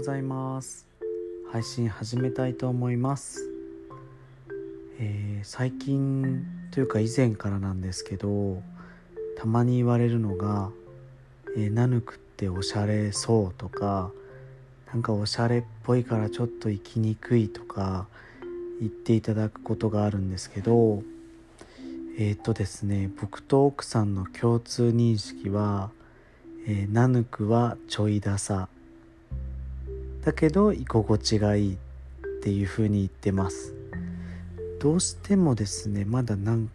ございます。配信始めたいと思います、えー、最近というか以前からなんですけどたまに言われるのが「えー、ナヌクっておしゃれそう」とかなんかおしゃれっぽいからちょっと生きにくいとか言っていただくことがあるんですけどえっ、とですね僕と奥さんの共通認識は、えー、ナヌクはちょいダサ。だけど居心地がいいっていう風に言ってます。どうしてもですねまだなん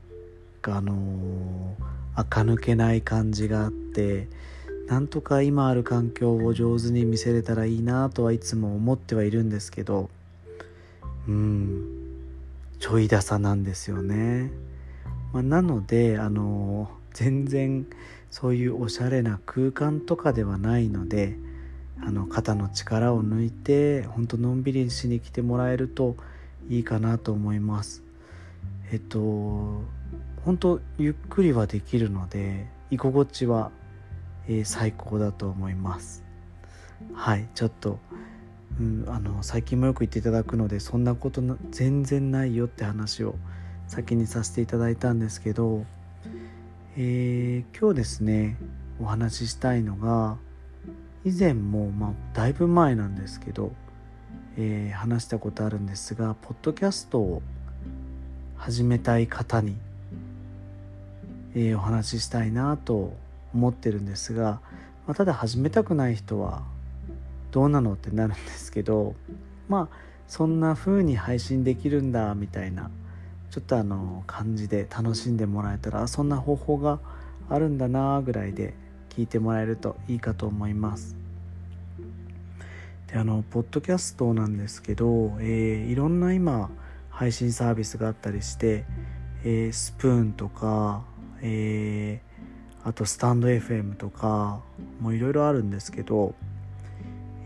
かあのー、垢抜けない感じがあってなんとか今ある環境を上手に見せれたらいいなとはいつも思ってはいるんですけどうんちょいダサなんですよね、まあ、なのであの全然そういうおしゃれな空間とかではないのであの肩の力を抜いてほんとのんびりしに来てもらえるといいかなと思います。えっと本当ゆっくりはできるので居心地はえー、最高だと思います。はいちょっと、うん、あの最近もよく言っていただくのでそんなこと全然ないよって話を先にさせていただいたんですけど、えー、今日ですねお話ししたいのが以前も、まあ、だいぶ前なんですけど、えー、話したことあるんですがポッドキャストを始めたい方に、えー、お話ししたいなと思ってるんですが、まあ、ただ始めたくない人はどうなのってなるんですけどまあそんな風に配信できるんだみたいなちょっとあの感じで楽しんでもらえたらそんな方法があるんだなぐらいで聞いてもらえるといいかと思います。であのポッドキャストなんですけど、えー、いろんな今配信サービスがあったりして、えー、スプーンとか、えーあとスタンド FM とかもいろいろあるんですけど、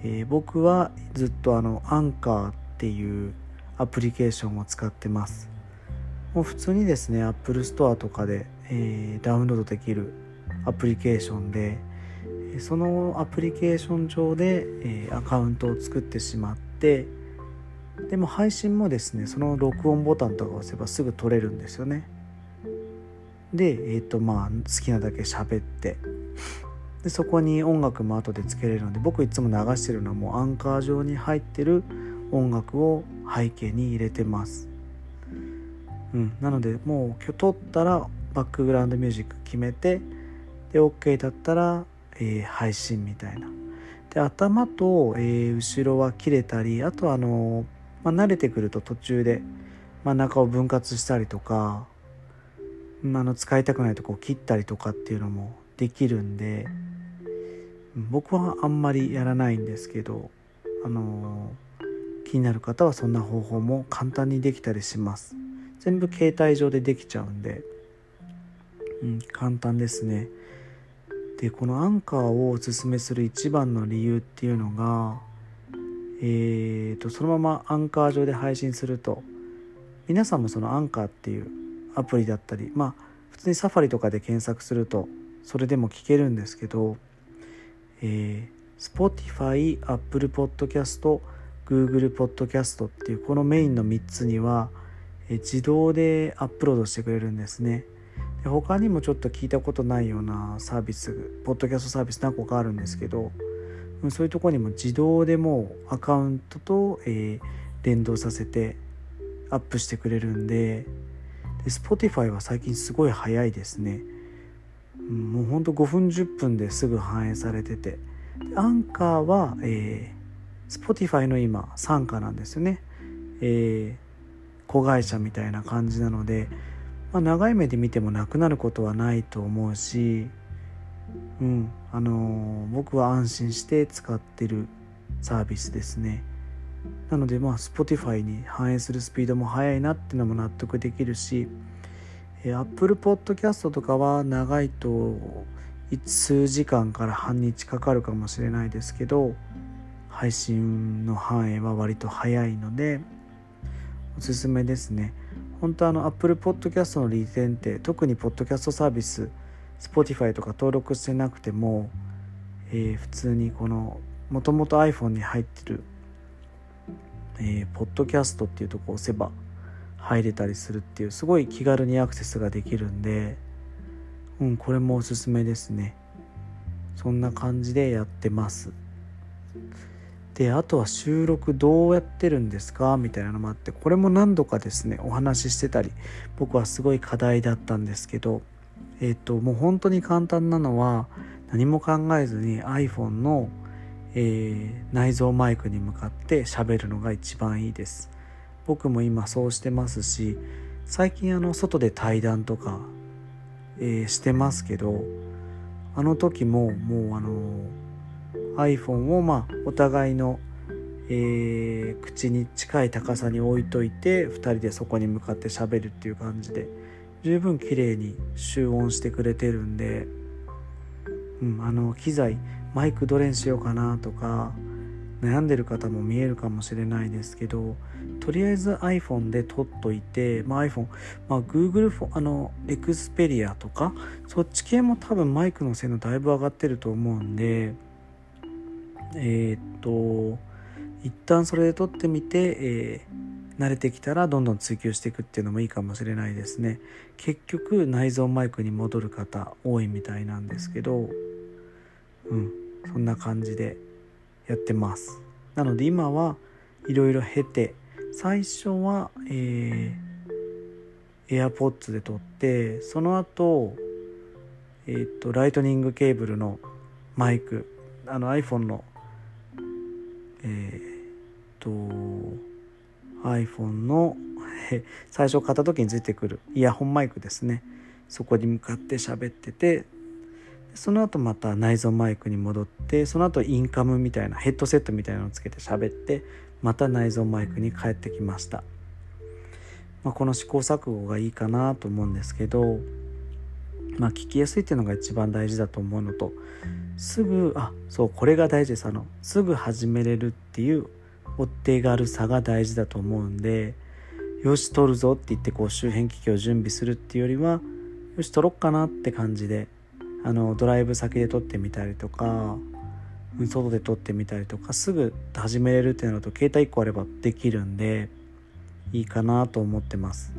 えー、僕はずっとあのアンカーっていうアプリケーションを使ってますもう普通にですね Apple Store とかで、えー、ダウンロードできるアプリケーションでそのアプリケーション上で、え、アカウントを作ってしまってでも配信もですねその録音ボタンとか押せばすぐ撮れるんですよね。で、えーとまあ、好きなだけ喋ってでそこに音楽も後でつけれるので僕いつも流してるのはもうアンカー上に入ってる音楽を背景に入れてます、うん、なのでもう今日撮ったらバックグラウンドミュージック決めてで OK だったら、えー、配信みたいな。で頭と、えー、後ろは切れたりあとあの、まあ、慣れてくると途中で真ん中を分割したりとかあの使いたくないとこを切ったりとかっていうのもできるんで僕はあんまりやらないんですけどあの気になる方はそんな方法も簡単にできたりします。全部携帯上でできちゃうんで、うん、簡単ですね。でこのアンカーをおすすめする一番の理由っていうのがえーとそのままアンカー上で配信すると皆さんもそのアンカーっていうアプリだったりまあ普通にサファリとかで検索するとそれでも聞けるんですけど、えー、Spotify、Apple Podcast、Google Podcast っていうこのメインの3つには、えー、自動でアップロードしてくれるんですね。で他にもちょっと聞いたことないようなサービスポッドキャストサービス何個かあるんですけどそういうとこにも自動でもうアカウントと、えー、連動させてアップしてくれるんでで Spotify は最近すごい早いですね、うん、もうほんと5分10分ですぐ反映されてて。アンカーは、えー、Spotify の今傘下なんですよね、えー、子会社みたいな感じなので、まあ、長い目で見てもなくなることはないと思うしうんあのー、僕は安心して使ってるサービスですね。なのでまあ Spotify に反映するスピードも速いなっていうのも納得できるし、え Apple Podcast とかは長いと数時間から半日かかるかもしれないですけど配信の範囲は割と早いのでおすすめですね本当あの Apple Podcast の利点って特にポッドキャストサービス Spotify とか登録してなくても、えー、普通にこのもともと iPhone に入ってる、えー、ポッドキャストっていうとこ押せば入れたりするっていうすごい気軽にアクセスができるんでうんこれもおすすめですね。そんな感じでやってます。であとは収録どうやってるんですか？みたいなのもあってこれも何度かですねお話ししてたり僕はすごい課題だったんですけどえっ、ともう本当に簡単なのは何も考えずに iPhone の、えー、内蔵マイクに向かって喋るのが一番いいです。僕も今そうしてますし最近あの外で対談とか、えー、してますけどあの時ももうあの iPhone をまあお互いの、えー、口に近い高さに置いといて2人でそこに向かって喋るっていう感じで十分綺麗に集音してくれてるんで、うん、あの機材マイクどれにしようかなとか悩んでる方も見えるかもしれないですけどとりあえず iPhone で撮っといて、まあ、iPhone、まあ、Google フォあの Xperia とかそっち系も多分マイクの性能だいぶ上がってると思うんでえ、っと一旦それで撮ってみて、えー、慣れてきたらどんどん追求していくっていうのもいいかもしれないですね。結局内蔵マイクに戻る方多いみたいなんですけどうんそんな感じでやってます。なので今はいろいろ経て最初は、えー、AirPods で撮ってその後えっ、とライトニングケーブルのマイクあの iPhone のえっ、と iPhone の最初買った時についてくるイヤホンマイクですね。そこに向かって喋っててその後また内蔵マイクに戻ってその後インカムみたいなヘッドセットみたいなのをつけて喋ってまた内蔵マイクに帰ってきました、まあ、この試行錯誤がいいかなと思うんですけどまあ聞きやすいっていうのが一番大事だと思うのとすぐあそうこれが大事ですあのすぐ始めれるっていうお手軽さが大事だと思うんでよし撮るぞって言ってこう周辺機器を準備するっていうよりはよし撮ろっかなって感じであのドライブ先で撮ってみたりとか外で撮ってみたりとかすぐ始めれるっていうのと携帯1個あればできるんでいいかなと思ってます。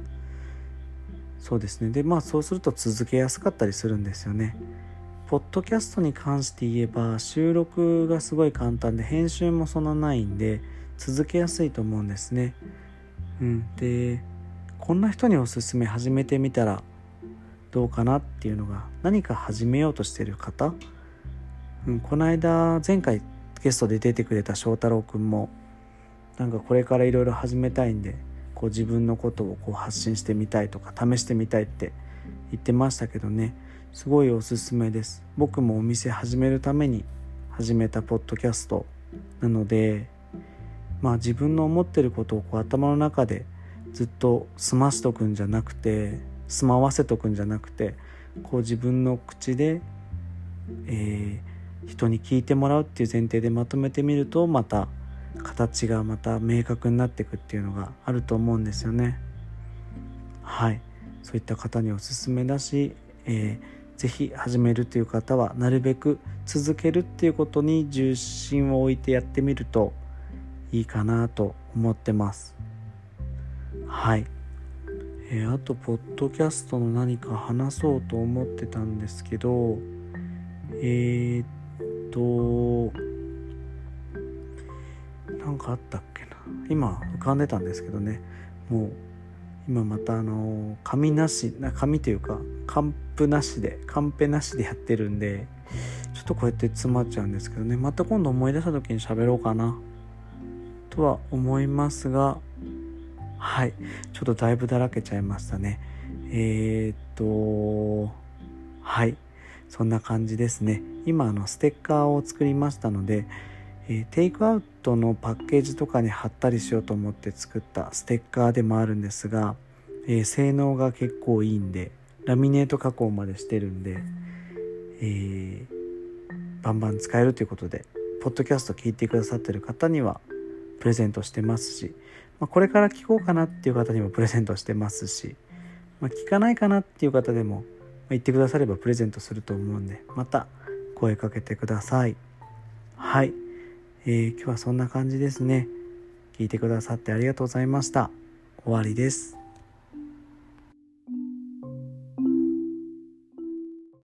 そうですね。でまあそうすると続けやすかったりするんですよね。ポッドキャストに関して言えば収録がすごい簡単で編集もそんなないんで続けやすいと思うんですね。うん。でこんな人におすすめ始めてみたらどうかなっていうのが何か始めようとしてる方、うん、この間前回ゲストで出てくれた翔太郎くんもなんかこれからいろいろ始めたいんでこう自分のことをこう発信してみたいとか試してみたいって言ってましたけどね。すごいおすすめです僕もお店始めるために始めたポッドキャストなのでまあ自分の思ってることをこう頭の中でずっと済ましとくんじゃなくて住まわせとくんじゃなくてこう自分の口で、えー、人に聞いてもらうっていう前提でまとめてみるとまた形がまた明確になっていくっていうのがあると思うんですよね。はいそういった方におすすめだし、えー、ぜひ始めるという方はなるべく続けるっていうことに重心を置いてやってみるといいかなと思ってます。はい。えー、あとポッドキャストの何か話そうと思ってたんですけどえー、っと何かあったっけな。今浮かんでたんですけどね。もう今またあの紙なし紙というかカンプなしでカンペなしでやってるんでちょっとこうやって詰まっちゃうんですけどね。また今度思い出した時に喋ろうかな。とは思いますがはい。ちょっとだいぶだらけちゃいましたね。えー、っとはい。そんな感じですね。今あのステッカーを作りましたので、え、テイクアウトのパッケージとかに貼ったりしようと思って作ったステッカーでもあるんですが、え、性能が結構いいんでラミネート加工までしてるんで、えー、バンバン使えるということでポッドキャスト聞いてくださってる方にはプレゼントしてますしまあ、これから聞こうかなっていう方にもプレゼントしてますし、まあ、聞かないかなっていう方でも言ってくださればプレゼントすると思うんでまた声かけてください。はい。えー、今日はそんな感じですね。聞いてくださってありがとうございました。終わりです。